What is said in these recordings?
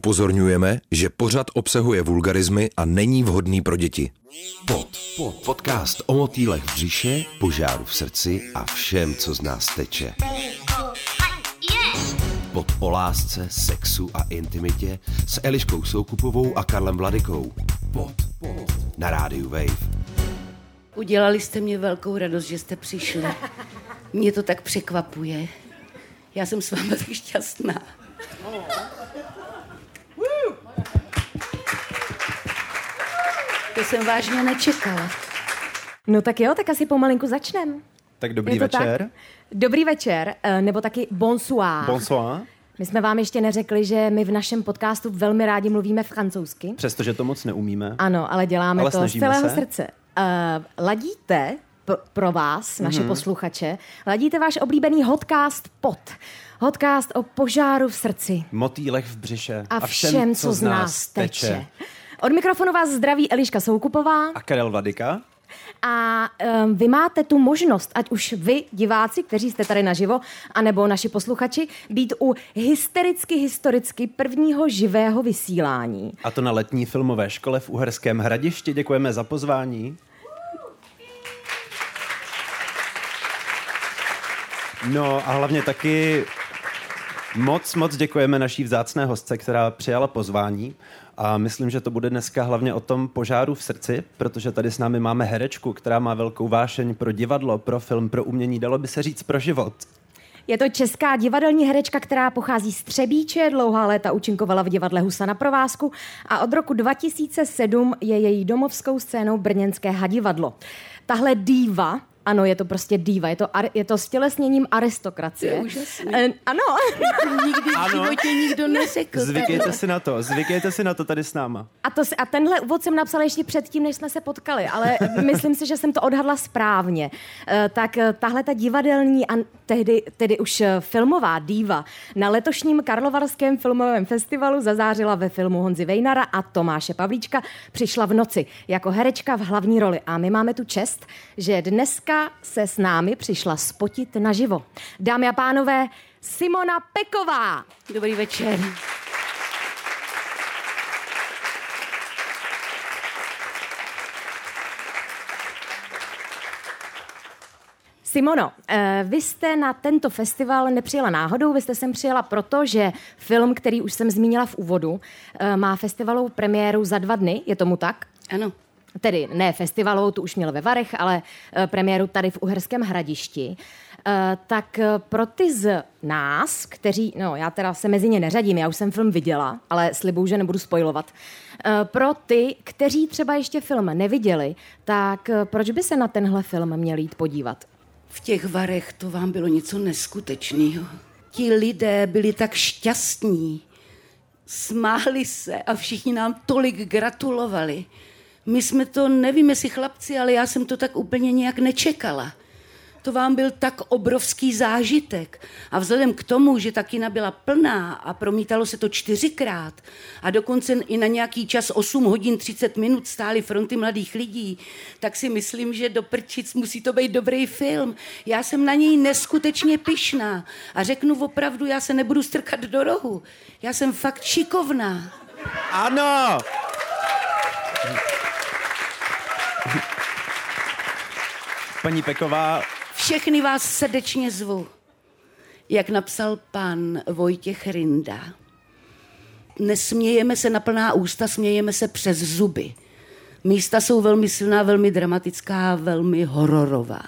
Upozorňujeme, že pořad obsahuje vulgarizmy a není vhodný pro děti. Pod, pod, podcast o motýlech v břiše, požáru v srdci a všem, co z nás teče. Pod o lásce, sexu a intimitě s Eliškou Soukupovou a Karlem Vladikou. Pod, pod, na rádiu Wave. Udělali jste mě velkou radost, že jste přišli. Mě to tak překvapuje. Já jsem s vámi tak šťastná. To jsem vážně nečekala. No tak jo, tak asi pomalinku začnem. Tak dobrý večer. Tak? Dobrý večer, nebo taky bonsoir. Bonsoir. My jsme vám ještě neřekli, že my v našem podcastu velmi rádi mluvíme francouzsky. Přestože to moc neumíme. Ano, ale děláme Ale to z celého se. srdce. Uh, ladíte pro, pro vás, naše Mhm. posluchače, ladíte váš oblíbený hotcast pod. Hotcast o požáru v srdci Motýlech v břiše. a všem, co z nás teče. Od mikrofonu vás zdraví Eliška Soukupová A Karel Vadika. a um, vy máte tu možnost, ať už vy, diváci, kteří jste tady naživo, anebo naši posluchači, být u hystericky historicky prvního živého vysílání. A to na letní filmové škole v Uherském hradišti. Děkujeme za pozvání. No a hlavně taky moc, moc děkujeme naší vzácné hostce, která přijala pozvání. A myslím, že to bude dneska hlavně o tom požáru v srdci, protože tady s námi máme herečku, která má velkou vášeň pro divadlo, pro film, pro umění, dalo by se říct pro život. Je to česká divadelní herečka, která pochází z Třebíče, dlouhá léta účinkovala v divadle Husa na provázku a od roku 2007 je její domovskou scénou Brněnské hadivadlo. Tahle díva, ano, je to prostě díva, je to, ar- je to stělesněním aristokracie. To je úžasný. Eh, ano, Nikdy v Ano. životě nikdo neřekl. Zvykejte si na to, zvykejte si na to tady s náma. a, to, a tenhle úvod jsem napsala ještě předtím, než jsme se potkali, ale myslím si, že jsem to odhadla správně. Eh, Tak eh, tahle ta divadelní a tehdy, tedy už filmová díva na letošním Karlovarském filmovém festivalu zazářila ve filmu Honzy Vejnara a Tomáše Pavlíčka. Přišla v noci jako herečka v hlavní roli a my máme tu čest, že dneska se s námi přišla spotit naživo. Dámy a pánové, Simona Peková. Dobrý večer. Simono, eh, vy jste na tento festival nepřijela náhodou, vy jste sem přijela proto, že film, který už jsem zmínila v úvodu, eh, má festivalovou premiéru za dva dny, je tomu tak? Ano. Tedy ne festivalovou, tu už měl ve Varech, ale eh, premiéru tady v Uherském hradišti. Eh, Tak eh, pro ty z nás, kteří, no já teda se mezi ně neřadím, já už jsem film viděla, ale slibuju, že nebudu spojovat. Pro ty, kteří třeba ještě film neviděli, tak proč by se na tenhle film měli jít podívat? V těch varech to vám bylo něco neskutečného. Ti lidé byli tak šťastní, smáli se a všichni nám tolik gratulovali. My jsme to, nevím jestli chlapci, ale já jsem to tak úplně nějak nečekala. To vám byl tak obrovský zážitek. A vzhledem k tomu, že ta kina byla plná a promítalo se to čtyřikrát a dokonce i na nějaký čas 8 hodin 30 minut stály fronty mladých lidí, tak si myslím, že do prčic musí to být dobrý film. Já jsem na něj neskutečně pyšná a řeknu opravdu, já se nebudu strkat do rohu. Já jsem fakt šikovná. Ano! Paní Peková, Všechny vás srdečně zvu. Jak napsal pan Vojtěch Rinda, nesmějeme se na plná ústa, smějeme se přes zuby. Místa jsou velmi silná, velmi dramatická, velmi hororová.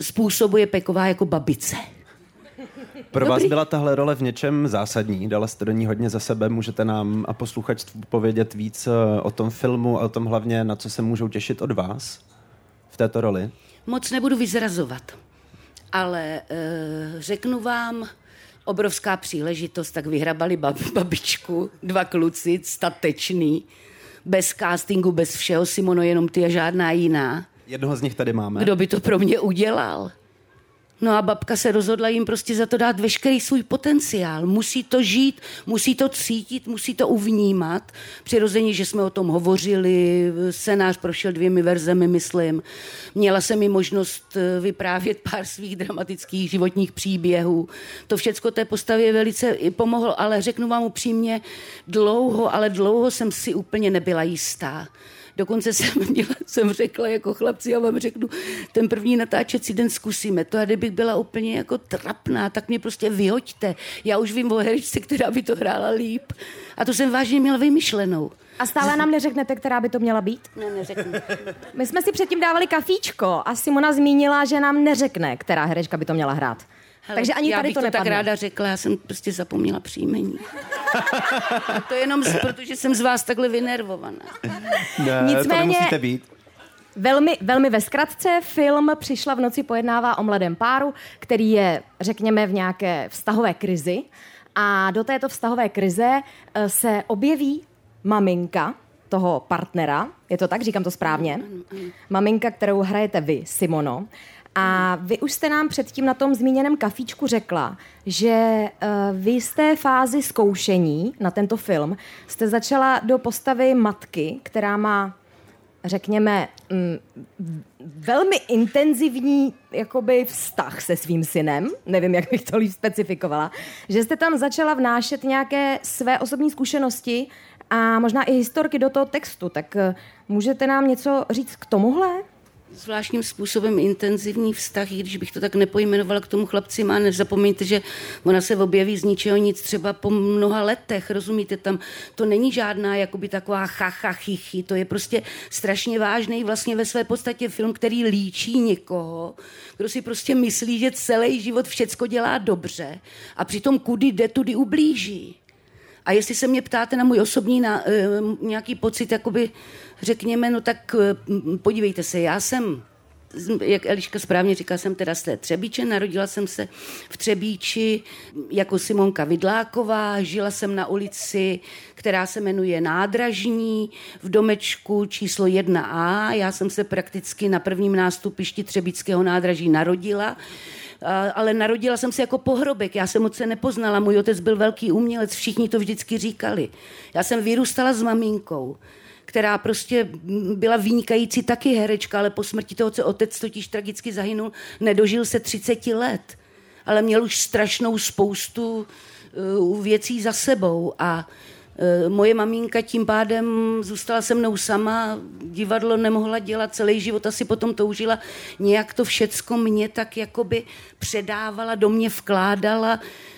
Způsobuje Peková jako babice. pro vás Dobrý. byla tahle role v něčem zásadní, dala jste do ní hodně za sebe, můžete nám a posluchačstvu povědět víc eh, o tom filmu a o tom hlavně, na co se můžou těšit od vás v této roli? Moc nebudu vyzrazovat, ale e, řeknu vám, obrovská příležitost, tak vyhrabali bab, babičku, dva kluci, statečný, bez castingu, bez všeho, Simono, jenom ty a žádná jiná. Jednoho z nich tady máme. Kdo by to pro mě udělal? No a babka se rozhodla jim prostě za to dát veškerý svůj potenciál. Musí to žít, musí to cítit, musí to uvnímat. Přirozeně, že jsme o tom hovořili, scénář prošel dvěmi verzemi, myslím. Měla jsem mi možnost eh, vyprávět pár svých dramatických životních příběhů. To všecko té postavě velice pomohlo, ale řeknu vám upřímně, dlouho, ale dlouho jsem si úplně nebyla jistá. Dokonce jsem, měla, jsem řekla jako chlapci, já vám řeknu, ten první natáčecí den zkusíme to a kdybych byla úplně jako trapná, tak mě prostě vyhoďte. Já už vím o herečce, která by to hrála líp. A to jsem vážně měla vymyšlenou. A stále nám neřeknete, která by to měla být? Ne, neřeknu. My jsme si předtím dávali kafíčko a Simona zmínila, že nám neřekne, která herečka by to měla hrát. Hele, Takže ani já tady bych to to tak nepadne. ráda řekla, já jsem prostě zapomněla příjmení. A to jenom z, protože jsem z vás takhle vynervovaná. Ne, Nicméně- to nemusíte být. Velmi, velmi ve zkratce, film Přišla v noci pojednává o mladém páru, který je, řekněme, v nějaké vztahové krizi. A do této vztahové krize eh, se objeví maminka toho partnera. Je to tak? Říkám to správně? Maminka, kterou hrajete vy, Simono. A vy už jste nám předtím na tom zmíněném kafíčku řekla, že eh, vy z té fázi zkoušení na tento film. Jste začala do postavy matky, která má řekněme, mm, velmi intenzivní jakoby vztah se svým synem, nevím, jak bych to líp specifikovala, že jste tam začala vnášet nějaké své osobní zkušenosti a možná i historky do toho textu, tak eh, můžete nám něco říct k tomuhle? Zvláštním způsobem intenzivní vztah, i když bych to tak nepojmenovala k tomu chlapci má. Nezapomeňte, že ona se objeví z ničeho nic třeba po mnoha letech, rozumíte, tam to není žádná jakoby taková chacha chichy, to je prostě strašně vážný vlastně ve své podstatě film, který líčí někoho, kdo si prostě myslí, že celý život všecko dělá dobře a přitom kudy jde, tudy ublíží. A jestli se mě ptáte na můj osobní na, eh, nějaký pocit, jakoby řekněme, no tak eh, podívejte se, já jsem, jak Eliška správně říká, jsem teda z té Třebíče, narodila jsem se v Třebíči jako Simonka Vidláková, žila jsem na ulici, která se jmenuje Nádražní, v domečku číslo 1A, já jsem se prakticky na prvním nástupišti Třebíčského nádraží narodila, ale narodila jsem se jako pohrobek. Já jsem moc se nepoznala. Můj otec byl velký umělec, všichni to vždycky říkali. Já jsem vyrůstala s maminkou, která prostě byla vynikající taky herečka, ale po smrti toho, co otec totiž tragicky zahynul, nedožil se 30 let. Ale měl už strašnou spoustu uh, věcí za sebou a Eh, Moje maminka tím pádem zůstala se mnou sama, divadlo nemohla dělat, celý život asi potom toužila. Nějak to všecko mě tak jakoby předávala, do mě vkládala eh,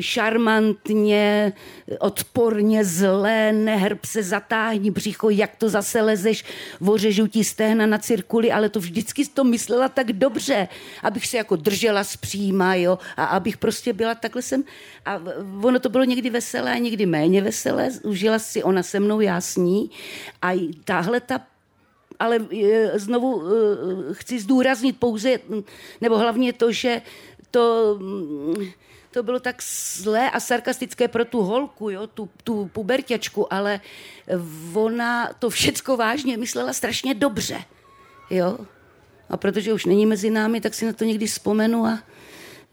šarmantně, odporně, zlé, nehrb se, zatáhni břicho, jak to zase lezeš, ořežu ti stehna na cirkuli, ale to vždycky to myslela tak dobře, abych se jako držela zpříma, jo, a abych prostě byla takhle jsem, a ono to bylo někdy veselé, někdy méně veselé, užila si ona se mnou, já s ní a tahle ta ale eh, znovu eh, chci zdůraznit pouze, nebo hlavně to, že to, mm, to bylo tak zlé a sarkastické pro tu holku, jo, tu, tu puberťačku, ale ona to všecko vážně myslela strašně dobře. Jo? A protože už není mezi námi, tak si na to někdy vzpomenu a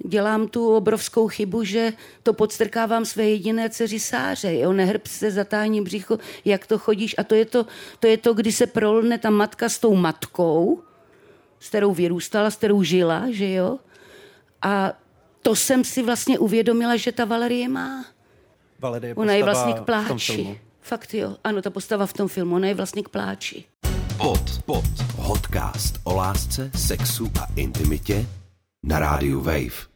dělám tu obrovskou chybu, že to podstrkávám své jediné dceři Sáře. Jo? Nehrb se, zatáhni břicho, jak to chodíš. A to je to, to je to, kdy se prolne ta matka s tou matkou, s kterou vyrůstala, s kterou žila, že jo? A to jsem si vlastně uvědomila, že ta Valerie má. Valerie je Ona je vlastně k pláči. Fakt jo. Ano, ta postava v tom filmu, ona je vlastně k pláči. Pod, pod. Podcast o lásce, sexu a intimitě na rádiu Wave.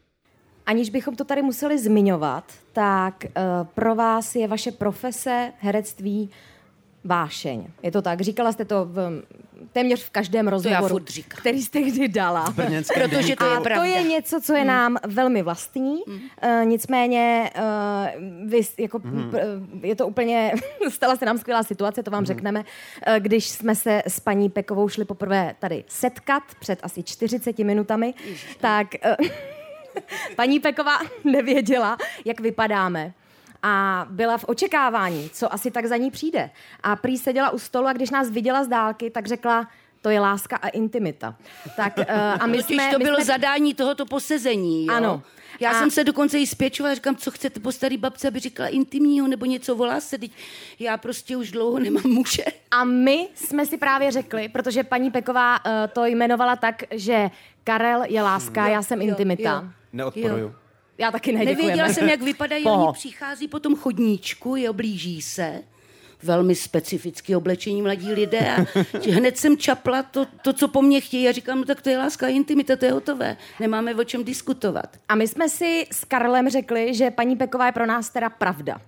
Aniž bychom to tady museli zmiňovat, tak uh, pro vás je vaše profese herectví vášeň. Je to tak? Říkala jste to v, téměř v každém rozhovoru, který jste kdy dala. Protože to je A pravda. to je něco, co je nám velmi vlastní. Uh, nicméně uh, vy, jako, Mhm. mm. je to úplně, stala se nám skvělá situace, to vám Mhm. řekneme, uh, když jsme se s paní Pekovou šli poprvé tady setkat před asi 40 minutami, tak uh, paní Peková nevěděla, jak vypadáme. A byla v očekávání, co asi tak za ní přijde. A prý seděla u stolu a když nás viděla z dálky, tak řekla, to je láska a intimita. Tak, uh, a my Totiž jsme, to my bylo jsme... zadání tohoto posezení. Jo? Ano. Já A- jsem se dokonce i spěčovala, říkám, co chcete po starý babce, aby říkala intimního nebo něco, volá se, teď já prostě už dlouho nemám muže. A my jsme si právě řekli, protože paní Peková uh, to jmenovala tak, že Karel je láska, já jsem jo, intimita. jo. Neodporuju. Já taky ne. Nevěděla jsem, jak vypadají, Poho. oni přichází po tom chodníčku, je oblíží se, velmi specificky oblečení mladí lidé a hned jsem čapla to, to, co po mně chtějí a říkám, no tak to je láska a intimita, to je hotové, nemáme o čem diskutovat. A my jsme si s Karlem řekli, že paní Peková je pro nás teda pravda.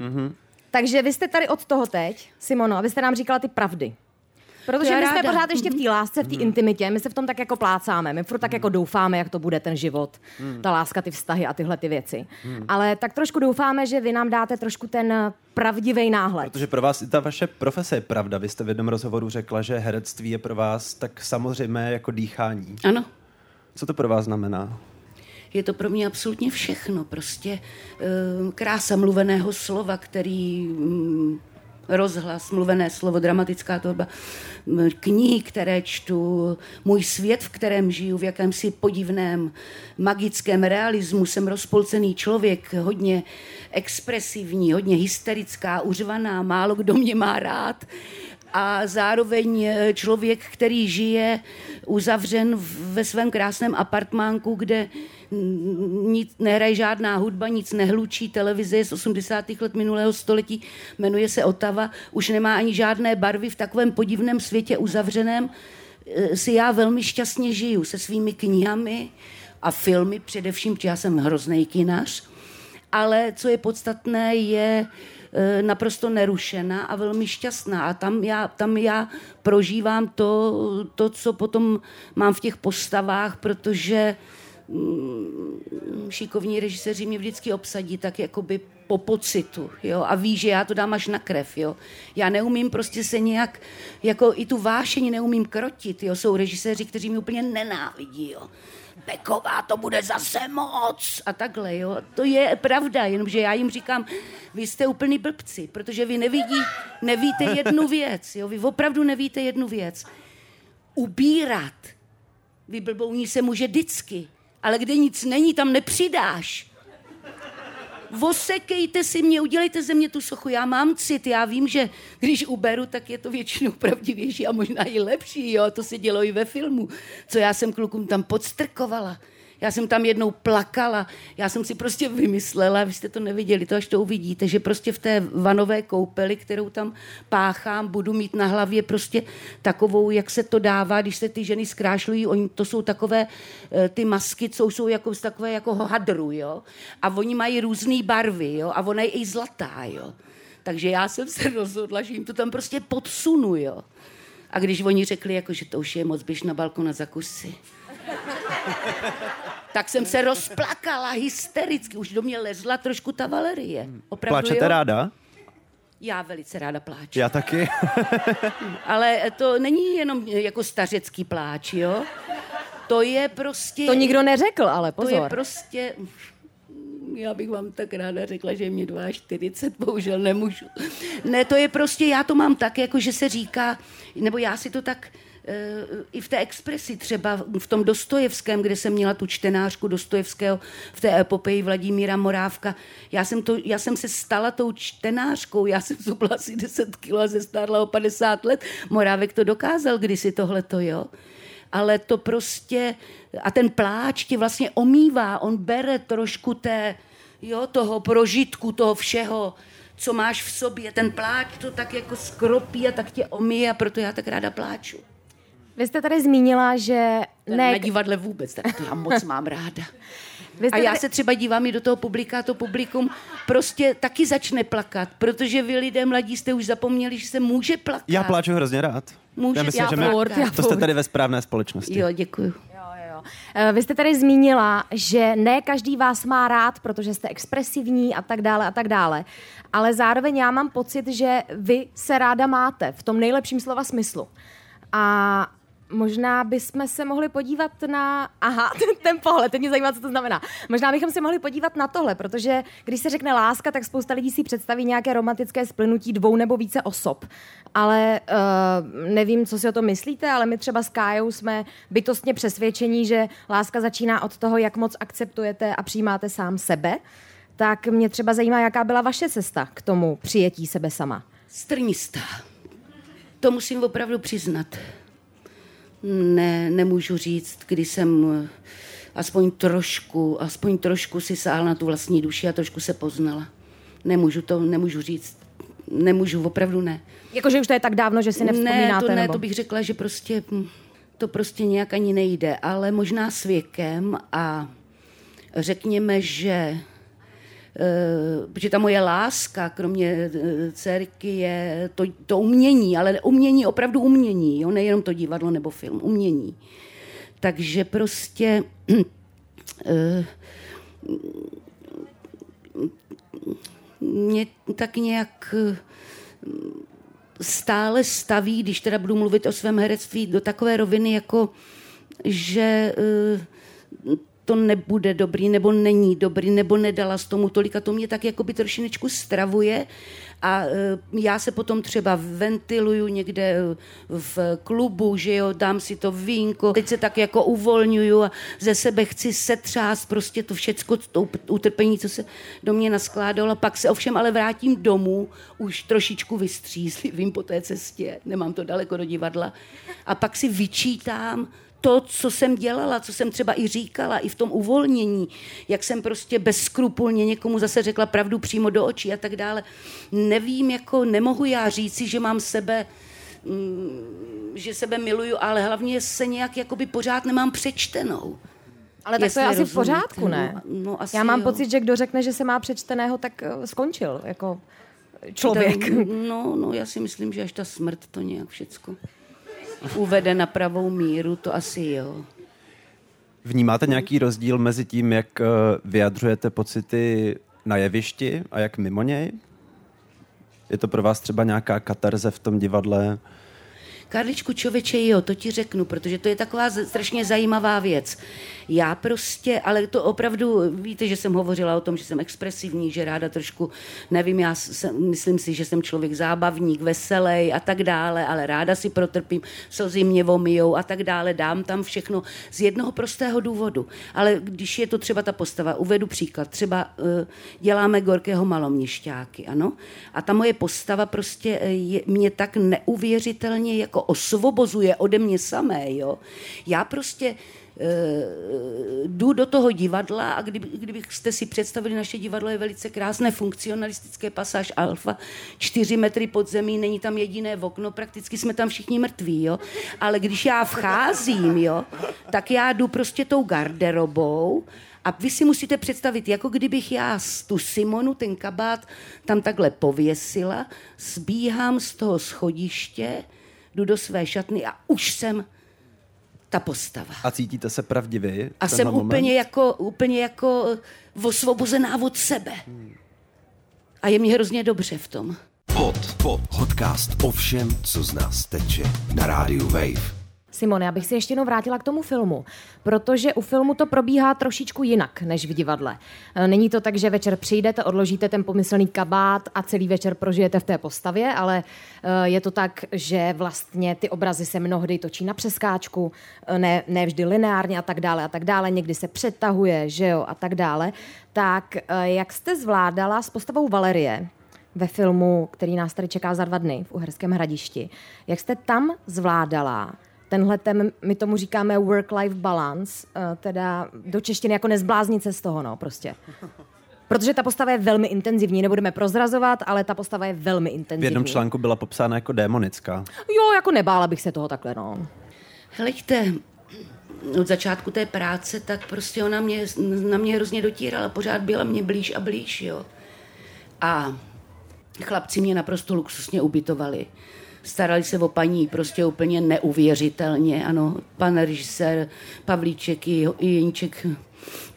Mm-hmm. Takže vy jste tady od toho teď, Simono, abyste nám říkala ty pravdy. Protože my jsme pořád ještě v té lásce, v té intimitě, my se v tom tak jako plácáme, my furt tak jako doufáme, jak to bude ten život, ta láska, ty vztahy a tyhle ty věci. Ale tak trošku doufáme, že vy nám dáte trošku ten pravdivý náhled. Protože pro vás i ta vaše profese je pravda. Vy jste v jednom rozhovoru řekla, že herectví je pro vás tak samozřejmě jako dýchání. Ano, Co to pro vás znamená? je to pro mě absolutně všechno. Prostě eh, krása mluveného slova, který mm, rozhlas, mluvené slovo, dramatická tvorba, knihy, které čtu, můj svět, v kterém žiju, v jakémsi podivném magickém realismu. Jsem rozpolcený člověk, hodně expresivní, hodně hysterická, uřvaná, málo kdo mě má rád a zároveň eh, člověk, který žije uzavřen ve svém krásném apartmánku, kde nic, nehraje žádná hudba, nic nehlučí, televize je z 80. let minulého století, jmenuje se Otava, už nemá ani žádné barvy v takovém podivném světě uzavřeném, eh, si já velmi šťastně žiju se svými knihami a filmy především, protože já jsem hrozný kinař, ale co je podstatné, je naprosto nerušená a velmi šťastná. A tam já, tam já prožívám to, to, co potom mám v těch postavách, protože mm, šikovní režiséři mě vždycky obsadí tak jakoby po pocitu, jo, a ví, že já to dám až na krev, jo. Já neumím prostě se nějak, jako i tu vášení neumím krotit, jo. Jsou režiséři, kteří mě úplně nenávidí, jo. Peková, to bude zase moc a takhle, jo. To je pravda, jenomže já jim říkám, vy jste úplný blbci, protože vy nevidí, nevíte jednu věc, jo. Vy opravdu nevíte jednu věc. Ubírat vyblbouní se může vždycky, ale kde nic není, tam nepřidáš. Vosekejte si mě, udělejte ze mě tu sochu. Já mám cit, já vím, že když uberu, tak je to většinou pravdivější a možná i lepší. Jo? To se dělo i ve filmu. Co já jsem klukům tam podstrkovala. Já jsem tam jednou plakala, já jsem si prostě vymyslela, vy jste to neviděli, to až to uvidíte, že prostě v té vanové koupeli, kterou tam páchám, budu mít na hlavě prostě takovou, jak se to dává, když se ty ženy zkrášlují, oni, to jsou takové eh, ty masky, co jsou jako takové jako hadru, jo, a oni mají různé barvy, jo, a ona je i zlatá, jo. Takže já jsem se rozhodla, že jim to tam prostě podsunu, jo. A když oni řekli, jako, že to už je moc, běž na balkon a zakus si. tak jsem se rozplakala hystericky. Už do mě lezla trošku ta Valerie. Opravdu, Pláčete jo? ráda? Já velice ráda pláču. Já taky. Ale to není jenom jako stařecký pláč, jo? To je prostě... To nikdo neřekl, ale To je pozor. prostě... Já bych vám tak ráda řekla, že je mě 42, bohužel nemůžu. Ne, to je prostě, já to mám tak, jako že se říká, nebo já si to tak i v té expresi třeba v tom Dostojevském, kde jsem měla tu čtenářku Dostojevského v té epopeji Vladimíra Morávka. Já jsem, to, já jsem se stala tou čtenářkou, já jsem zubla asi 10 kilo a zestárla o 50 let. Morávek to dokázal kdysi tohleto, jo ale to prostě, a ten pláč tě vlastně omývá, on bere trošku té, jo, toho prožitku, toho všeho, co máš v sobě. Ten pláč to tak jako skropí a tak tě omýje a proto já tak ráda pláču. Vy jste tady zmínila, že Ne. ne, Na divadle vůbec, tak to já moc mám ráda. vy jste A já tady, se třeba dívám i do toho publika a to publikum prostě taky začne plakat, protože vy lidé mladí jste už zapomněli, že se může plakat. Já pláču hrozně rád. Může já myslím, já že my, furt, já to jste tady ve správné společnosti. Jo, děkuju. Eh, Vy jste tady zmínila, že ne každý vás má rád, protože jste expresivní a tak dále a tak dále. Ale zároveň já mám pocit, že vy se ráda máte v tom nejlepším slova smyslu. A možná bychom se mohli podívat na... Aha, ten pohled, teď mě zajímá, co to znamená. Možná bychom se mohli podívat na tohle, protože když se řekne láska, tak spousta lidí si představí nějaké romantické splnutí dvou nebo více osob. Ale uh, nevím, co si o to myslíte, ale my třeba s Kájou jsme bytostně přesvědčení, že láska začíná od toho, jak moc akceptujete a přijímáte sám sebe. Tak mě třeba zajímá, jaká byla vaše cesta k tomu přijetí sebe sama. Strnistá. To musím opravdu přiznat ne, nemůžu říct, kdy jsem eh, aspoň trošku, aspoň trošku si sáhl na tu vlastní duši a trošku se poznala. Nemůžu to, nemůžu říct. Nemůžu, opravdu ne. Jakože už to je tak dávno, že si nevzpomínáte? Ne, to ne, nebo? to bych řekla, že prostě hm, to prostě nějak ani nejde, ale možná s věkem a řekněme, že protože ta moje láska, kromě uh, dcerky, je to, to umění, ale umění, opravdu umění, jo? nejenom to divadlo nebo film, umění. Takže prostě uh, mě tak nějak stále staví, když teda budu mluvit o svém herectví, do takové roviny, jako že to nebude dobrý, nebo není dobrý, nebo nedala z tomu tolik. A to mě tak jakoby trošinečku stravuje. A e, já se potom třeba ventiluju někde e, v klubu, že jo, dám si to vínko, teď se tak jako uvolňuju a ze sebe chci setřást prostě to všecko, to utrpení, co se do mě naskládalo, pak se ovšem ale vrátím domů, už trošičku vystřízlivým po té cestě, nemám to daleko do divadla. A pak si vyčítám, to, co jsem dělala, co jsem třeba i říkala, i v tom uvolnění, jak jsem prostě bezskrupulně někomu zase řekla pravdu přímo do očí a tak dále. Nevím, jako nemohu já říci, že mám sebe mm, že sebe miluju, ale hlavně se nějak jakoby pořád nemám přečtenou. Ale tak to je asi v pořádku, ne? No, no, asi Já mám jo. pocit, že kdo řekne, že se má přečteného, tak eh, skončil jako člověk. No, no, já si myslím, že až ta smrt to nějak všecko uvede na pravou míru, to asi jo. Vnímáte nějaký rozdíl mezi tím, jak eh, vyjadřujete pocity na jevišti a jak mimo něj? Je to pro vás třeba nějaká katarze v tom divadle? Karličku člověče, jo, to ti řeknu, protože to je taková strašně zajímavá věc. Já prostě, ale to opravdu, víte, že jsem hovořila o tom, že jsem expresivní, že ráda trošku, nevím, já jsem, myslím si, že jsem člověk zábavník, veselý a tak dále, ale ráda si protrpím, slzy mě vomijou a tak dále, dám tam všechno z jednoho prostého důvodu. Ale když je to třeba ta postava, uvedu příklad, třeba uh, děláme Gorkého maloměšťáky, ano, a ta moje postava prostě eh, je, mě tak neuvěřitelně jako osvobozuje ode mě samé, jo. Já prostě Eh, jdu do toho divadla a kdyby, kdybyste si představili, naše divadlo je velice krásné, funkcionalistické pasáž alfa, čtyři metry pod zemí, není tam jediné okno, prakticky jsme tam všichni mrtví, jo. Ale když já vcházím, jo, tak já jdu prostě tou garderobou a vy si musíte představit, jako kdybych já tu Simonu, ten kabát, tam takhle pověsila, zbíhám z toho schodiště, jdu do své šatny a už jsem ta postava. A cítíte se pravdivě? A jsem moment? úplně jako, úplně jako osvobozená od sebe. Hmm. A je mi hrozně dobře v tom. Pod, pod, podcast o všem, co z nás teče na rádiu Wave. Simone, já bych se ještě jednou vrátila k tomu filmu, protože u filmu to probíhá trošičku jinak než v divadle. E, není to tak, že večer přijdete, odložíte ten pomyslný kabát a celý večer prožijete v té postavě, ale e, je to tak, že vlastně ty obrazy se mnohdy točí na přeskáčku, e, ne, ne vždy lineárně a tak dále a tak dále, někdy se přetahuje, že jo, a tak dále. Tak jak jste zvládala s postavou Valerie, ve filmu, který nás tady čeká za dva dny v Uherském hradišti. Jak jste tam zvládala tenhle ten, my tomu říkáme work-life balance, eh, teda do češtiny jako nezbláznit se z toho, no, prostě. Protože ta postava je velmi intenzivní, nebudeme prozrazovat, ale ta postava je velmi intenzivní. V jednom článku byla popsána jako démonická. Jo, jako nebála bych se toho takhle, no. Hleďte, od začátku té práce, tak prostě ona mě, na mě hrozně dotírala, pořád byla mě blíž a blíž, jo. A chlapci mě naprosto luxusně ubytovali starali se o paní prostě úplně neuvěřitelně. Ano, pan režisér Pavlíček i, Jeníček,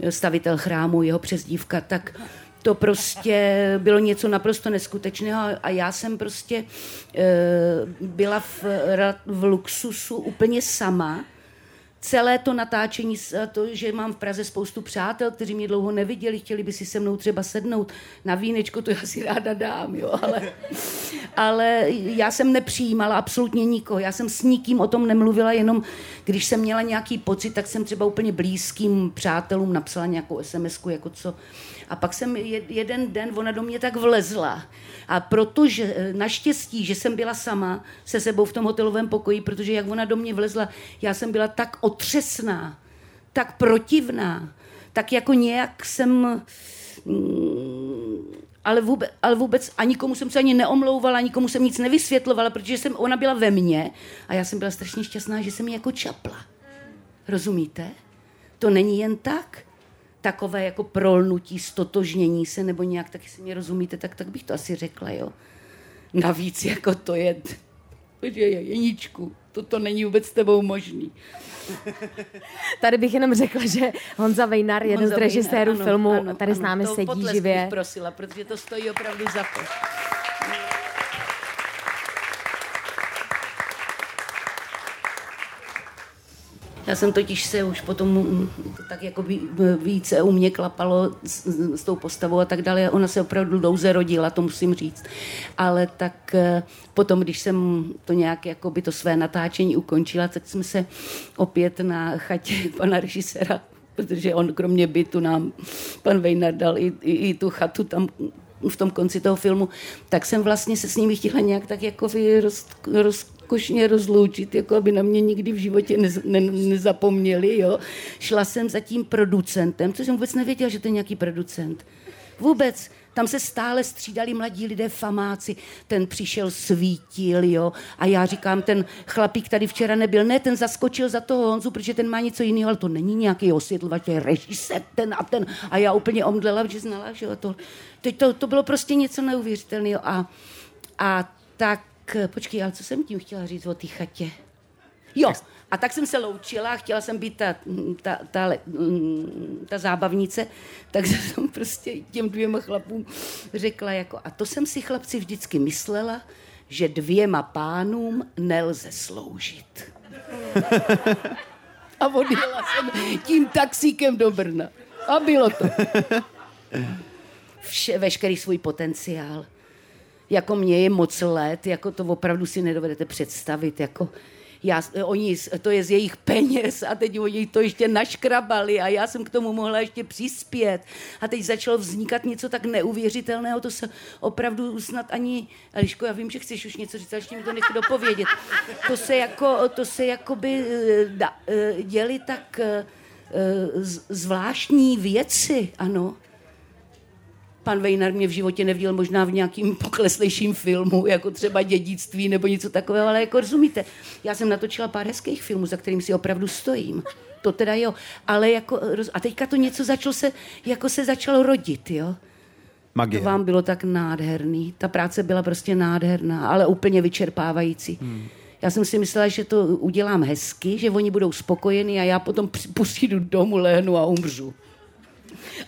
stavitel chrámu, jeho přezdívka, tak to prostě bylo něco naprosto neskutečného a já jsem prostě e, byla v, v luxusu úplně sama celé to natáčení, to, že mám v Praze spoustu přátel, kteří mě dlouho neviděli, chtěli by si se mnou třeba sednout na vínečko, to já si ráda dám, jo, ale, ale já jsem nepřijímala absolutně nikoho, já jsem s nikým o tom nemluvila, jenom když jsem měla nějaký pocit, tak jsem třeba úplně blízkým přátelům napsala nějakou sms jako co, a pak jsem jeden den, ona do mě tak vlezla. A protože eh, naštěstí, že jsem byla sama se sebou v tom hotelovém pokoji, protože jak ona do mě vlezla, já jsem byla tak otřesná, tak protivná, tak jako nějak jsem... Mm, ale vůbec, ale vůbec a nikomu jsem se ani neomlouvala, nikomu jsem nic nevysvětlovala, protože jsem, ona byla ve mně a já jsem byla strašně šťastná, že jsem ji jako čapla. Rozumíte? To není jen tak takové jako prolnutí, stotožnění se, nebo nějak, taky si mě rozumíte, tak, tak bych to asi řekla, jo. Navíc jako to je, je Jeníčku, toto není vůbec s tebou možný. Tady bych jenom řekla, že Honza Vejnar, jeden Honza z režisérů Vejnar, filmu, ano, tady ano, s námi sedí živě. prosila, protože to stojí opravdu za to. Já jsem totiž se už potom mm, tak jako více u mě klapalo s, s tou postavou a tak dále. Ona se opravdu dlouze rodila, to musím říct. Ale tak eh, potom, když jsem to nějak jako by to své natáčení ukončila, tak jsme se opět na chatě pana režisera protože on kromě bytu nám, pan Vejnar dal i, i, i tu chatu tam v tom konci toho filmu, tak jsem vlastně se s nimi chtěla nějak tak jako roz, roz, rozkošně rozloučit, jako aby na mě nikdy v životě ne, ne, nezapomněli. Jo. Šla jsem za tím producentem, což jsem vůbec nevěděla, že to je nějaký producent. Vůbec. Tam se stále střídali mladí lidé, famáci. Ten přišel, svítil, jo. A já říkám, ten chlapík tady včera nebyl. Ne, ten zaskočil za toho Honzu, protože ten má něco jiného, ale to není nějaký osvětlovač, to je režisér, ten a ten. A já úplně omdlela, že znala, že jo. To, teď to, to bylo prostě něco neuvěřitelného. A, a tak počkej, ale co jsem tím chtěla říct o té chatě? Jo, a tak jsem se loučila, chtěla jsem být ta, ta, ta, ta zábavnice, tak jsem prostě těm dvěma chlapům řekla jako, a to jsem si chlapci vždycky myslela, že dvěma pánům nelze sloužit. A odjela jsem tím taxíkem do Brna. A bylo to. Vše, veškerý svůj potenciál jako mě je moc let, jako to opravdu si nedovedete představit, jako já, oni, to je z jejich peněz a teď oni to ještě naškrabali a já jsem k tomu mohla ještě přispět. A teď začalo vznikat něco tak neuvěřitelného, to se opravdu snad ani, Eliško, já vím, že chceš už něco říct, ale ještě mi to nechci dopovědět. To se jako, to se jako by eh, eh, děli tak eh, zvláštní věci, ano pan Vejnar mě v životě neviděl možná v nějakým pokleslejším filmu, jako třeba dědictví nebo něco takového, ale jako rozumíte, já jsem natočila pár hezkých filmů, za kterým si opravdu stojím. To teda jo, ale jako, a teďka to něco začalo se, jako se začalo rodit, jo. Magie. To vám bylo tak nádherný. Ta práce byla prostě nádherná, ale úplně vyčerpávající. Hmm. Já jsem si myslela, že to udělám hezky, že oni budou spokojení a já potom pustím domů, lehnu a umřu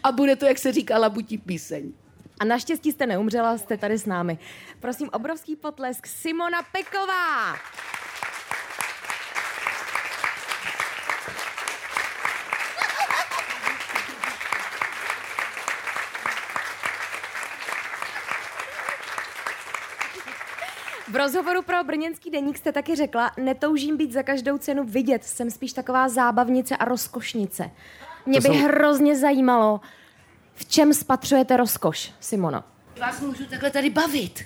a bude to, jak se říká, labutí píseň. A naštěstí jste neumřela, jste tady s námi. Prosím, obrovský potlesk Simona Peková. V rozhovoru pro Brněnský deník jste taky řekla, netoužím být za každou cenu vidět, jsem spíš taková zábavnice a rozkošnice. Mě to by jsou... hrozně zajímalo, v čem spatřujete rozkoš, Simona? Vás můžu takhle tady bavit,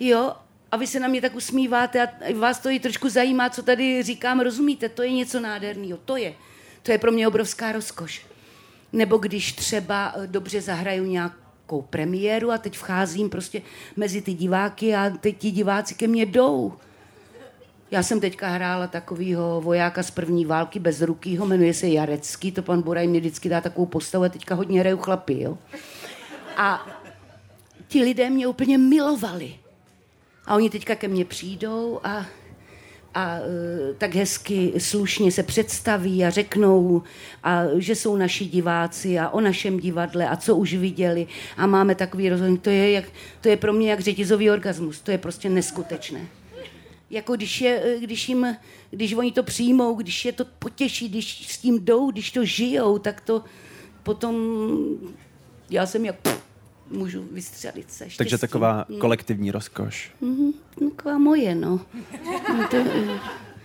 jo? A vy se na mě tak usmíváte a vás to i trošku zajímá, co tady říkám, rozumíte? To je něco nádherného, to je. To je pro mě obrovská rozkoš. Nebo když třeba eh, dobře zahraju nějakou premiéru a teď vcházím prostě mezi ty diváky a teď ti diváci ke mně jdou. Já jsem teďka hrála takového vojáka z první války bez rukýho, jmenuje se Jarecký, to pan Buraj mě vždycky dá takovou postavu a teďka hodně hraju chlapy, jo. A ti lidé mě úplně milovali. A oni teďka ke mně přijdou a, a eh, tak hezky slušně se představí a řeknou, a, že jsou naši diváci a o našem divadle a co už viděli a máme takový rozhodnutí. To je, jak, to je pro mě jak řetězový orgasmus. To je prostě neskutečné. Jako když, je, eh, když, jim, když oni to přijmou, když je to potěší, když s tím jdou, když to žijou, tak to potom já jsem jak pff, můžu vystřelit se. Štěstí. Takže taková mm. kolektivní rozkoš. Mm, taková moje, no. no to,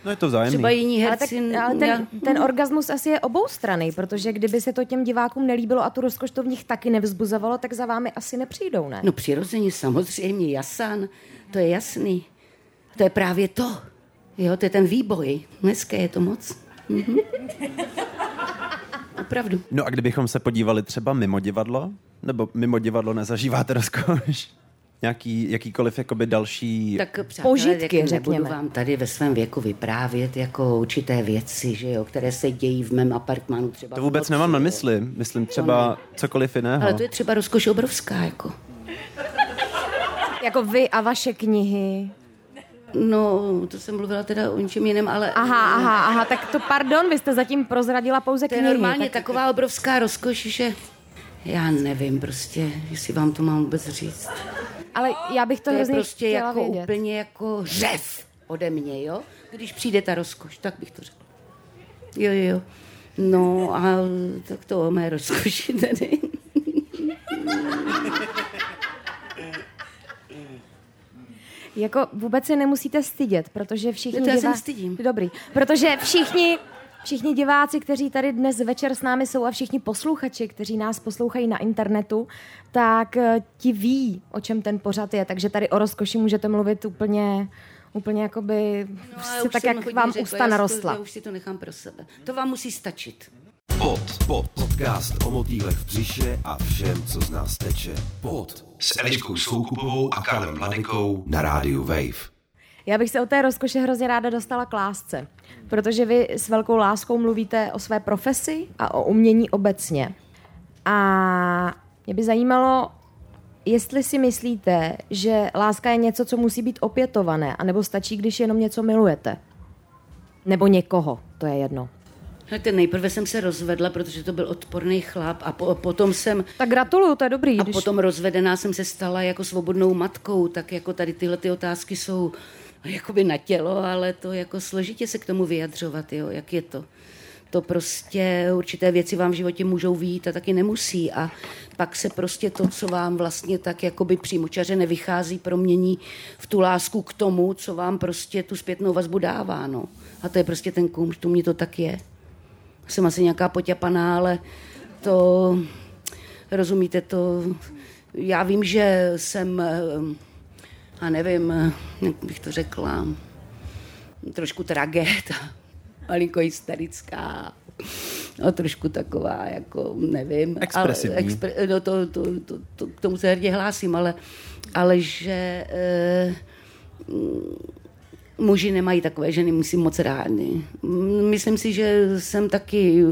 No je to vzájemný. Třeba jiní Ale, tak, herci... ale ten, ten orgasmus asi je oboustraný, protože kdyby se to těm divákům nelíbilo a tu rozkoš to v nich taky nevzbuzovalo, tak za vámi asi nepřijdou, ne? No přirozeně, samozřejmě, jasan, to je jasný. To je právě to. Jo, to je ten výboj. Dneska je to moc. Mhm. Opravdu. No a kdybychom se podívali třeba mimo divadlo, nebo mimo divadlo nezažíváte rozkoš? Nějaký, jakýkoliv jakoby další... Tak přátelé, Požitky, jak řekněme. Nebudu vám tady ve svém věku vyprávět jako určité věci, že jo, které se dějí v mém apartmánu třeba. To vůbec noci, nemám na mysli. Myslím třeba cokoliv jiného. Ale to je třeba rozkoš obrovská, jako. Jako vy a vaše knihy. No, to jsem mluvila teda o něčem jiném, ale... Aha, aha, aha, tak to pardon, vy jste zatím prozradila pouze To je knihy. normálně tak... taková obrovská rozkoš, že já nevím prostě, jestli vám to mám vůbec říct. Ale já bych to, To je hrozně prostě chtěla jako vědět. úplně jako řev ode mě, jo? Když přijde ta rozkoš, tak bych to řekla. Jo, jo, jo. No a tak to o mé rozkoši tedy. Jako vůbec se nemusíte stydět, protože všichni... To já se nestydím. Dobrý, protože všichni... Všichni diváci, kteří tady dnes večer s námi jsou a všichni posluchači, kteří nás poslouchají na internetu, tak eh, ti ví, o čem ten pořad je. Takže tady o rozkoši můžete mluvit úplně, úplně jakoby, No, prostě tak, jak vám řekla, ústa já narostla. To, já už si to nechám pro sebe. To vám musí stačit. Pod, pod, podcast o motýlech v břiše a všem, co z nás teče. Pod, s Eliškou Soukupovou a Karlem Mladenkou na rádiu Wave. Já bych se o té rozkoše hrozně ráda dostala k lásce, protože vy s velkou láskou mluvíte o své profesi a o umění obecně. A mě by zajímalo, jestli si myslíte, že láska je něco, co musí být opětované, anebo stačí, když jenom něco milujete. Nebo někoho, to je jedno. Hleďte, nejprve jsem se rozvedla, protože to byl odporný chlap a po, potom jsem Tak gratuluju, to je dobrý. A když... potom rozvedená jsem se stala jako svobodnou matkou, tak jako tady tyhle ty otázky jsou jakoby na tělo, ale to jako složitě se k tomu vyjadřovat, jo, jak je to. To prostě určité věci vám v životě můžou výjít a taky nemusí a pak se prostě to, co vám vlastně tak jakoby přímočaře nevychází, promění v tu lásku k tomu, co vám prostě tu zpětnou vazbu dává, no. A to je prostě ten kumš, tu mě to tak je. Jsem asi nějaká poťapaná, ale to, rozumíte, to, já vím, že jsem, eh, a nevím, eh, jak bych to řekla, trošku tragéd a malinko hysterická a trošku taková, jako nevím. Expresivní. Ale, expre, no to, to, to, to, k tomu se hrdě hlásím, ale, ale že eh, muži nemají takové ženy, musím moc rádi. Myslím si, že jsem taky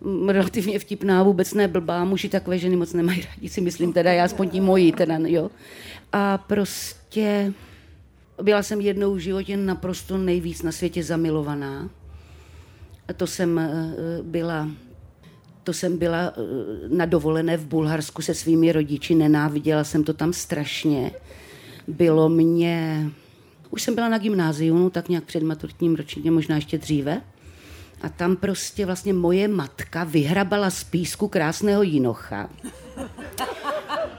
mm, relativně vtipná, vůbec ne blbá, muži takové ženy moc nemají rádi, si myslím teda, já aspoň tím moji, teda, jo. A prostě byla jsem jednou v životě naprosto nejvíc na světě zamilovaná. A to jsem eh, byla to jsem byla eh, na dovolené v Bulharsku se svými rodiči, nenáviděla jsem to tam strašně. Bylo mě, už jsem byla na gymnáziu, no, tak nějak před maturitním ročníkem, možná ještě dříve. A tam prostě vlastně moje matka vyhrabala z písku krásného jinocha.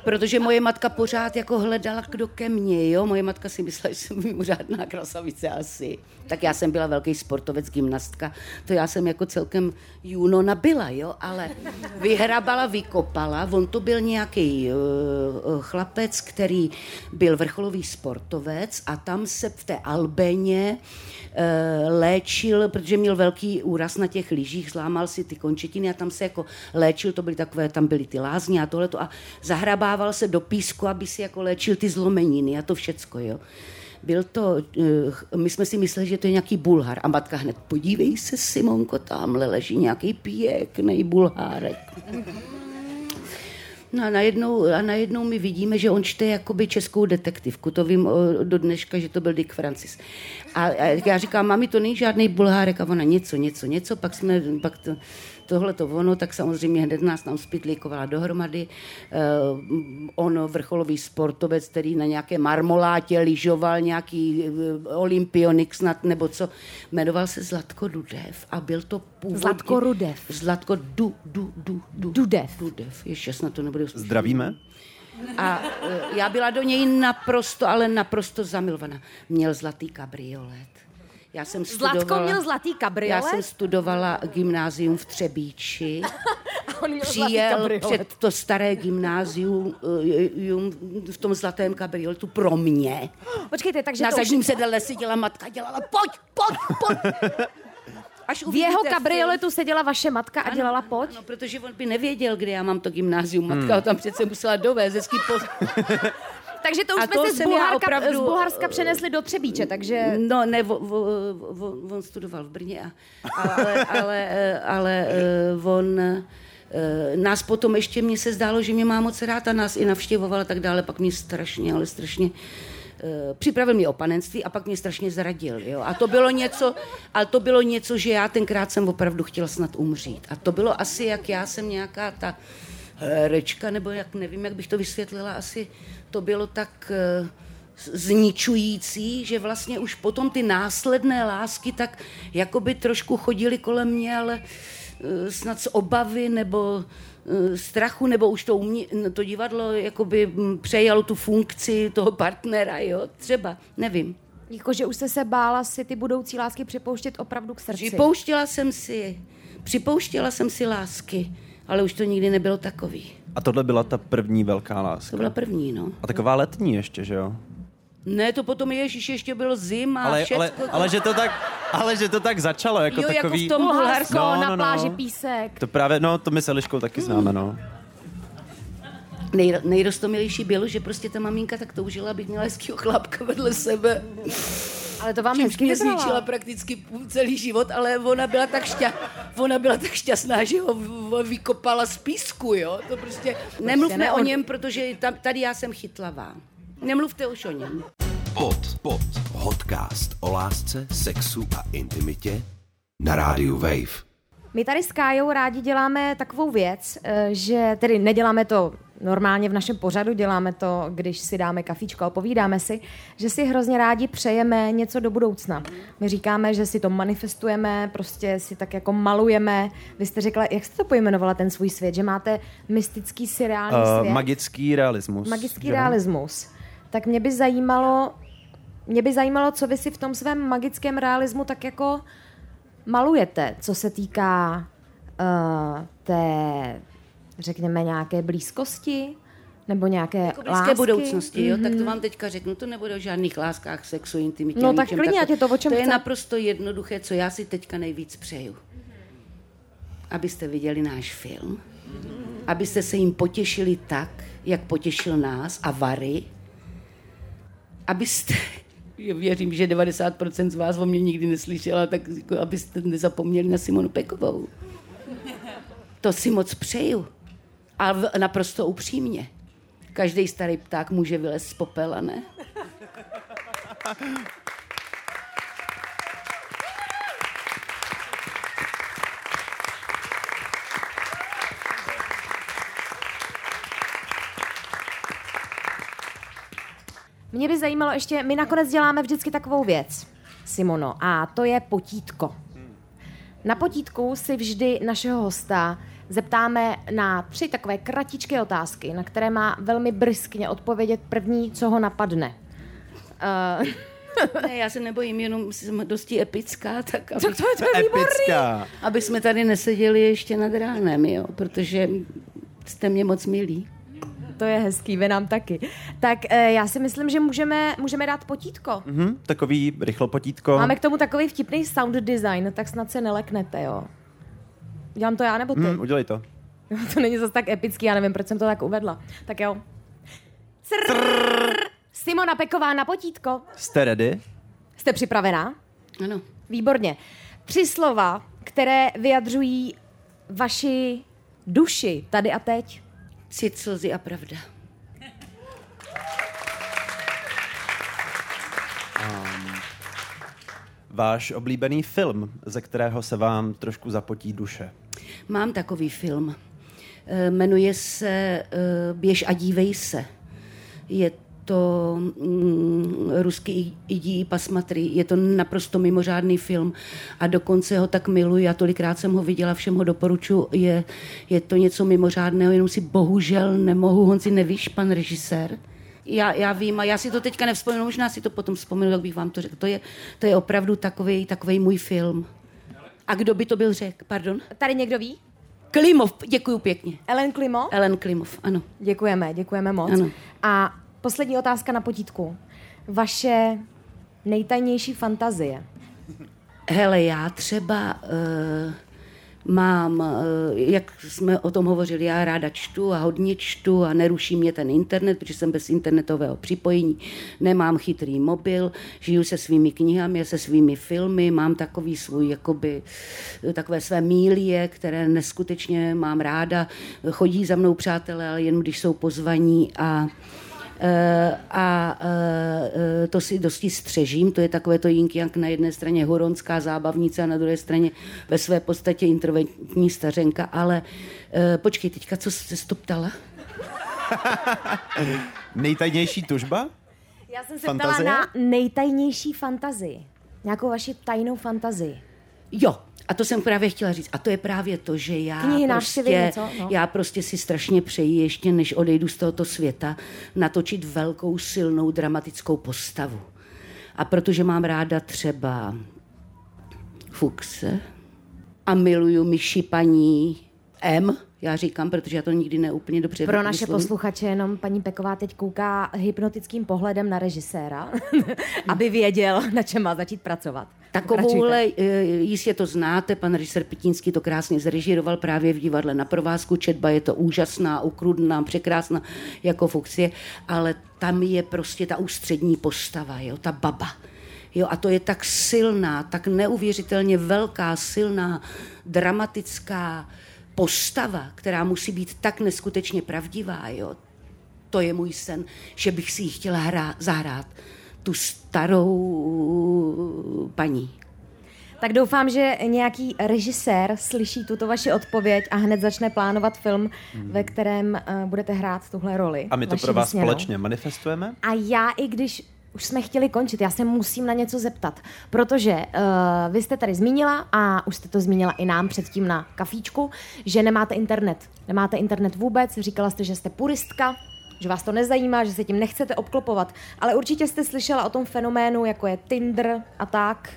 Protože moje matka pořád jako hledala, kdo ke mně, jo. Moje matka si myslela, že jsem mimořádná krasavice asi. Tak já jsem byla velký sportovec, gymnastka. To já jsem jako celkem juno nabila, jo. Ale vyhrabala, vykopala. On to byl nějaký uh, chlapec, který byl vrcholový sportovec a tam se v té Albeně uh, léčil, protože měl velký úraz na těch lyžích, zlámal si ty končetiny a tam se jako léčil, to byly takové, tam byly ty lázně a tohleto a zahrabával se do písku, aby si jako léčil ty zlomeniny a to všecko, jo. Byl to, eh, my jsme si mysleli, že to je nějaký bulhar. A matka hned, podívej se, Simonko, tamhle leží nějaký pěkný bulhárek. No a najednou, a najednou my vidíme, že on čte jakoby českou detektivku. To vím o, do dneška, že to byl Dick Francis. A, a já říkám, mami, to není žádný bulhárek. A ona něco, něco, něco. Pak jsme, pak to, tohle to ono, tak samozřejmě hned nás tam spitlíkovala dohromady. Uh, on vrcholový sportovec, který na nějaké marmolátě lyžoval nějaký uh, olympionik snad, nebo co, jmenoval se Zlatko Dudev a byl to původně... Zlatko Rudev. Zlatko du, du, du, du, Dudev. Dudev. Ještě snad to nebude úspěšný. Zdravíme. A uh, já byla do něj naprosto, ale naprosto zamilovaná. Měl zlatý kabriolet. Já jsem Zlatko studovala, měl zlatý Já kabriolet? jsem studovala gymnázium v Třebíči. A on měl zlatý Přijel kabriolet. před to staré gymnázium eh, v tom zlatém kabrioletu pro mě. Počkejte, takže Na to už, zadním sedele seděla matka, dělala pojď, pojď, pojď. Až v jeho kabrioletu seděla vaše matka a Ano, dělala pojď? No, protože on by nevěděl, kde já mám to gymnázium. Matka ho tam přece musela dovést, hezký poz... Takže to už A jsme to se z Bulharska, opravdu- z Bulharska přenesli do Třebíče, takže... No, ne, vo, vo, vo, on studoval v Brně, a, ale, ale, ale eh, on eh, nás potom ještě, mně se zdálo, že mě má moc rád a nás i navštěvoval a tak dále, pak mě strašně, ale strašně eh, připravil mě o panenství a pak mě strašně zradil. Jo? A to bylo něco, ale to bylo něco, že já tenkrát jsem opravdu chtěla snad umřít. A to bylo asi, jak já jsem nějaká ta herečka, nebo jak nevím, jak bych to vysvětlila, asi to bylo tak eh, zničující, že vlastně už potom ty následné lásky tak jakoby trošku chodily kolem mě, ale eh, snad z obavy nebo eh, strachu, nebo už to, umě, to divadlo jakoby mm, přejalo tu funkci toho partnera, jo, třeba, nevím. Jako, že už jste se bála si ty budoucí lásky připouštět opravdu k srdci. Připouštěla jsem si, připouštěla jsem si lásky, ale už to nikdy nebylo takový. A tohle byla ta první velká láska. To byla první, no. A taková letní ještě, že jo? Ne, to potom ježiš, ještě bylo zima a Ale, všecko. ale, ale, že to tak, ale že to tak začalo, jako Jo, jako takový... v tom Bulharsko, No, na no, no. pláži písek. To právě, no, to my s Eliškou taky známe, no. Nej, nejrostomilější bylo, že prostě ta maminka tak toužila, abych měla hezkýho chlápka vedle sebe. Ale to vám hezky mě zničila prakticky půl- celý život, ale ona byla tak, šťa, ona byla tak šťastná, že ho vykopala z písku, jo. To prostě... Nemluvme ne, o on- něm, protože tam, tady já jsem chytlavá. Nemluvte už o něm. Pod, pod. Podcast o lásce, sexu a intimitě na rádiu Wave. My tady s Kájou rádi děláme takovou věc, eh, že tedy neděláme to normálně v našem pořadu, děláme to, když si dáme kafíčko a povídáme si, že si hrozně rádi přejeme něco do budoucna. My říkáme, že si to manifestujeme, prostě si tak jako malujeme. Vy jste řekla, jak jste to pojmenovala ten svůj svět, že máte mystický surreální Uh, svět? magický realismus. Magický že? realismus. Tak mě by zajímalo, mě by zajímalo, co vy si v tom svém magickém realismu tak jako malujete, co se týká uh, té, řekněme, nějaké blízkosti nebo nějaké Jako blízké lásky. budoucnosti, jo, tak to vám teďka řeknu, to nebude o žádných láskách, sexu, intimitě. No tak klidně, ať je to, o čem To je chce. naprosto jednoduché, co já si teďka nejvíc přeju. Abyste viděli náš film, abyste se jim potěšili tak, jak potěšil nás a Vary, abyste, věřím, že 90% z vás o mě nikdy neslyšela, tak jako, abyste nezapomněli na Simonu Pekovou. To si moc přeju. A v, naprosto upřímně. Každý starý pták může vylézt z popela, ne? Mě by zajímalo ještě, my nakonec děláme vždycky takovou věc, Simono, a to je potítko. Na potítku si vždy našeho hosta zeptáme na tři takové kratičké otázky, na které má velmi briskně odpovědět první, co ho napadne. Uh, Ne, já se nebojím, jenom jsem dosti epická, tak aby, tak to je, to je výborný. Epická. aby jsme tady neseděli ještě nad ránem, jo, protože jste mě moc milí. To je hezký, vy nám taky. Tak uh, já si myslím, že můžeme, můžeme dát potítko. Mhm, takový rychlo potítko. Máme k tomu takový vtipný sound design, tak snad se neleknete, jo. Dělám to já nebo ty? Mhm, udělej to. To není zase tak epický, já nevím, proč jsem to tak uvedla. Tak jo. Crrrr. Simona Peková na potítko. Jste ready? Jste připravená? Ano. Výborně. Tři slova, které vyjadřují vaši duši tady a teď. Cit, slzy a pravda. Váš oblíbený film, ze kterého se vám trošku zapotí duše. Mám takový film. Eh, Jmenuje se eh, Běž a dívej se. Je to mm, ruský idí pasmatry. Je to naprosto mimořádný film a dokonce ho tak miluji. Já tolikrát jsem ho viděla, všem ho doporučuji. Je, je to něco mimořádného, jenom si bohužel nemohu. Honzi, nevíš, pan režisér? Já, já vím a já si to teďka nevzpomenu, možná si to potom vzpomenu, jak bych vám to řekl. To je, to je opravdu takový, takový můj film. A kdo by to byl řekl? Pardon? Tady někdo ví? Klimov, děkuju pěkně. Ellen Klimo? Ellen Klimov, ano. Děkujeme, děkujeme moc. Ano. A poslední otázka na potítku. Vaše nejtajnější fantazie. Hele, já třeba uh, mám, uh, jak jsme o tom hovořili, já ráda čtu a hodně čtu a neruší mě ten internet, protože jsem bez internetového připojení, nemám chytrý mobil, žiju se svými knihami, se svými filmy, mám takový svůj, jakoby, eh, takové své mílie, které neskutečně mám ráda, chodí za mnou přátelé, ale jen když jsou pozvaní a Eh, a eh, to si dosti střežím. To je takové to yin yang na jedné straně horonská zábavnice a na druhé straně ve své podstatě interventní stařenka. Ale eh, počkej, teďka co jsi to ptala? Nejtajnější tužba? Já jsem se Fantazie? ptala na nejtajnější fantazii. Nějakou vaši tajnou fantazii. Jo, a to jsem právě chtěla říct. A to je právě to, že já Knihy, prostě, něco, no. já prostě si strašně přeji, ještě než odejdu z tohoto světa, natočit velkou, silnou, dramatickou postavu. A protože mám ráda třeba Fuxe a miluju myši paní M, já říkám, protože já to nikdy neúplně dobře Pro naše vyslovím. posluchače jenom paní Peková teď kouká hypnotickým pohledem na režiséra, aby věděl, na čem má začít pracovat. Takovouhle, eh, jistě to znáte, pan režisér Pitínský to krásně zrežíroval právě v divadle na provázku. Četba je to úžasná, ukrudná, překrásná jako Fuxie, ale tam je prostě ta ústřední postava, jo, ta baba. Jo, a to je tak silná, tak neuvěřitelně velká, silná, dramatická postava, která musí být tak neskutečně pravdivá. Jo. To je můj sen, že bych si ji chtěla hrát, zahrát. Tu starou paní. Tak doufám, že nějaký režisér slyší tuto vaši odpověď a hned začne plánovat film, ve kterém uh, budete hrát tuhle roli. A my to pro vás vysněnou. společně manifestujeme? A já, i když už jsme chtěli končit, já se musím na něco zeptat, protože uh, vy jste tady zmínila, a už jste to zmínila i nám předtím na kafíčku, že nemáte internet. Nemáte internet vůbec, říkala jste, že jste puristka, že vás to nezajímá, že se tím nechcete obklopovat, ale určitě jste slyšela o tom fenoménu, jako je Tinder a tak,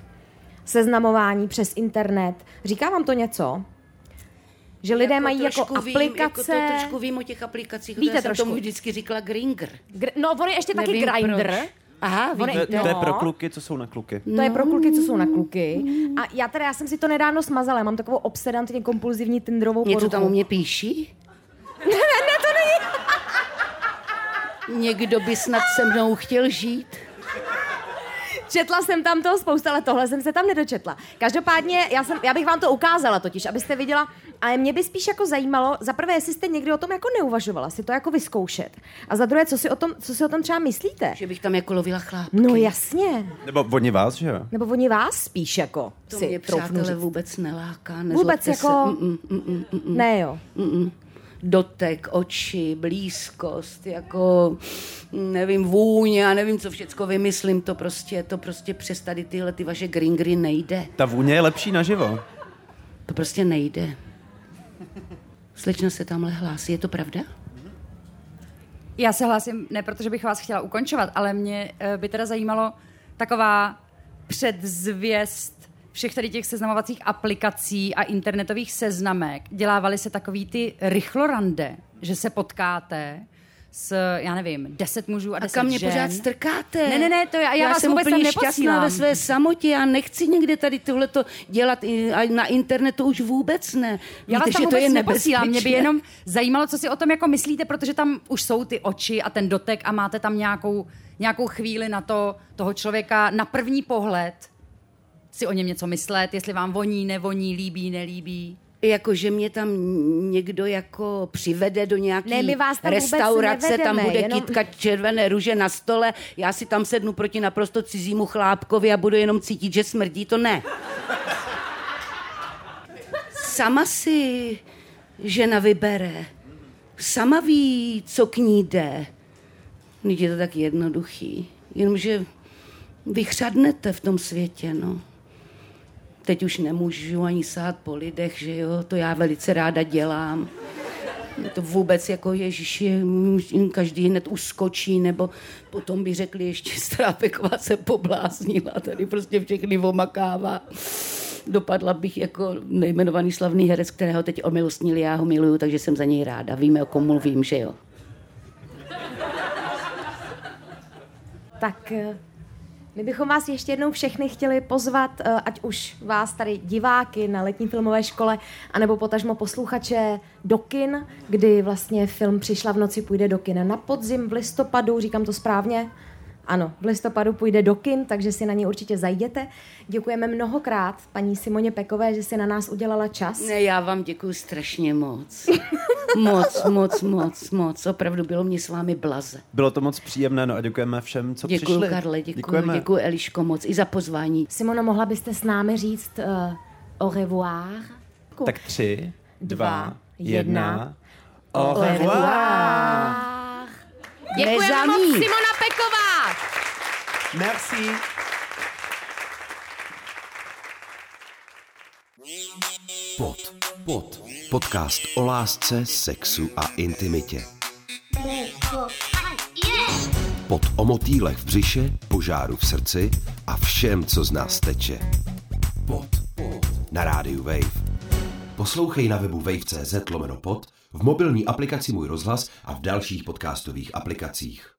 seznamování přes internet. Říká vám to něco? Že lidé mají jako trošku Vím, jako aplikace... to trošku vím o těch aplikacích. Víte já jsem trošku. tomu vždycky říkala Gringer. Gr- no, on je ještě taky Nevím Grindr. proč. Aha, On. To, to je No. pro kluky, co jsou na kluky. To je pro kluky, co jsou na kluky. A já teda, já jsem si to nedávno smazala, já mám takovou obsedantně kompulzivní Tinderovou Něco poruchu. tam u mě píší? ne, ne, to není. Někdo by snad se mnou chtěl žít. Četla jsem tam toho spousta, ale tohle jsem se tam nedočetla. Každopádně, já, jsem, já bych vám to ukázala totiž, abyste viděla, ale mě by spíš jako zajímalo, za prvé, jestli jste někdy o tom jako neuvažovala, si to jako vyzkoušet. A za druhé, co si o tom, co si o tom třeba myslíte? Že bych tam jako lovila chlápky. No jasně. Nebo oni vás, že jo? Nebo oni vás spíš jako To si mě přátelé říct. vůbec neláká. Vůbec jako... Se. Mm, mm, mm, mm, mm. Ne jo. Mm-mm. Dotek, oči, blízkost, jako nevím, vůně a nevím, co všecko vymyslím, to prostě, to prostě přes tady tyhle ty vaše gringry nejde. Ta vůně je lepší naživo. To prostě nejde. Slečna se tamhle hlásí, je to pravda? Já se hlásím ne protože bych vás chtěla ukončovat, ale mě eh, by teda zajímalo taková předzvěst všech tady těch seznamovacích aplikací a internetových seznamek. Dělávali se takový ty rychlorande, že se potkáte s, já nevím, deset mužů a A deset kam mě žen. pořád strkáte? Ne, ne, ne, to já- já vás jsem vůbec úplně šťastná ve své samotě, já nechci někde tady tohleto dělat i- a na internetu už vůbec ne. Já vás Víte, tam že to vůbec je neposílám, mě by jenom zajímalo, co si o tom jako myslíte, protože tam už jsou ty oči a ten dotek a máte tam nějakou, nějakou chvíli na to, toho člověka na první pohled si o něm něco myslet, jestli vám voní, nevoní, líbí, nelíbí. Jako, že mě tam někdo jako přivede do nějaký Ne, my vás tam restaurace, tam nevedeme, bude jenom- kytka červené růže na stole, já si tam sednu proti naprosto cizímu chlápkovi a budu jenom cítit, že smrdí, to ne. Sama si žena vybere. Sama ví, co k ní jde. Je to tak jednoduchý. Jenomže vychřadnete v tom světě, no. Teď už nemůžu ani sát po lidech, že jo, to já velice ráda dělám. To vůbec jako Ježíši, každý hned uskočí, nebo potom by řekli ještě Strápeková se pobláznila, tady prostě všechny omakává. Dopadla bych jako nejmenovaný slavný herec, kterého teď omilostnili, já ho miluju, takže jsem za něj ráda. Víme, o kom mluvím, že jo. Tak eh, my bychom vás ještě jednou všechny chtěli pozvat, eh, ať už vás tady diváky na letní filmové škole, anebo potažmo posluchače do kin, kdy vlastně film Přišla v noci půjde do kin na podzim v listopadu, říkám to správně? Ano, v listopadu půjde do kin, takže si na ní určitě zajděte. Děkujeme mnohokrát paní Simoně Pekové, že si na nás udělala čas. Ne, já vám děkuji strašně moc. Moc, moc, moc, moc. Opravdu bylo mě s vámi blaze. Bylo to moc příjemné, no a děkujeme všem, co Děkuji, přišli. Karle, děkuji, Děkujeme. děkuji, Eliško, moc i za pozvání. Simono, mohla byste s námi říct uh, au revoir? Tak tři, dva, Dva, jedna. jedna. Au revoir. Děkujeme moc. Simona Peková! Merci. Pod. Pod. Podcast o lásce, sexu a intimitě. Pod o motýlech v břiše, požáru v srdci a všem, co z nás teče. Pod. Pod. Na rádiu Wave. Poslouchej na webu wave.cz lomeno pod, v mobilní aplikaci Můj rozhlas a v dalších podcastových aplikacích.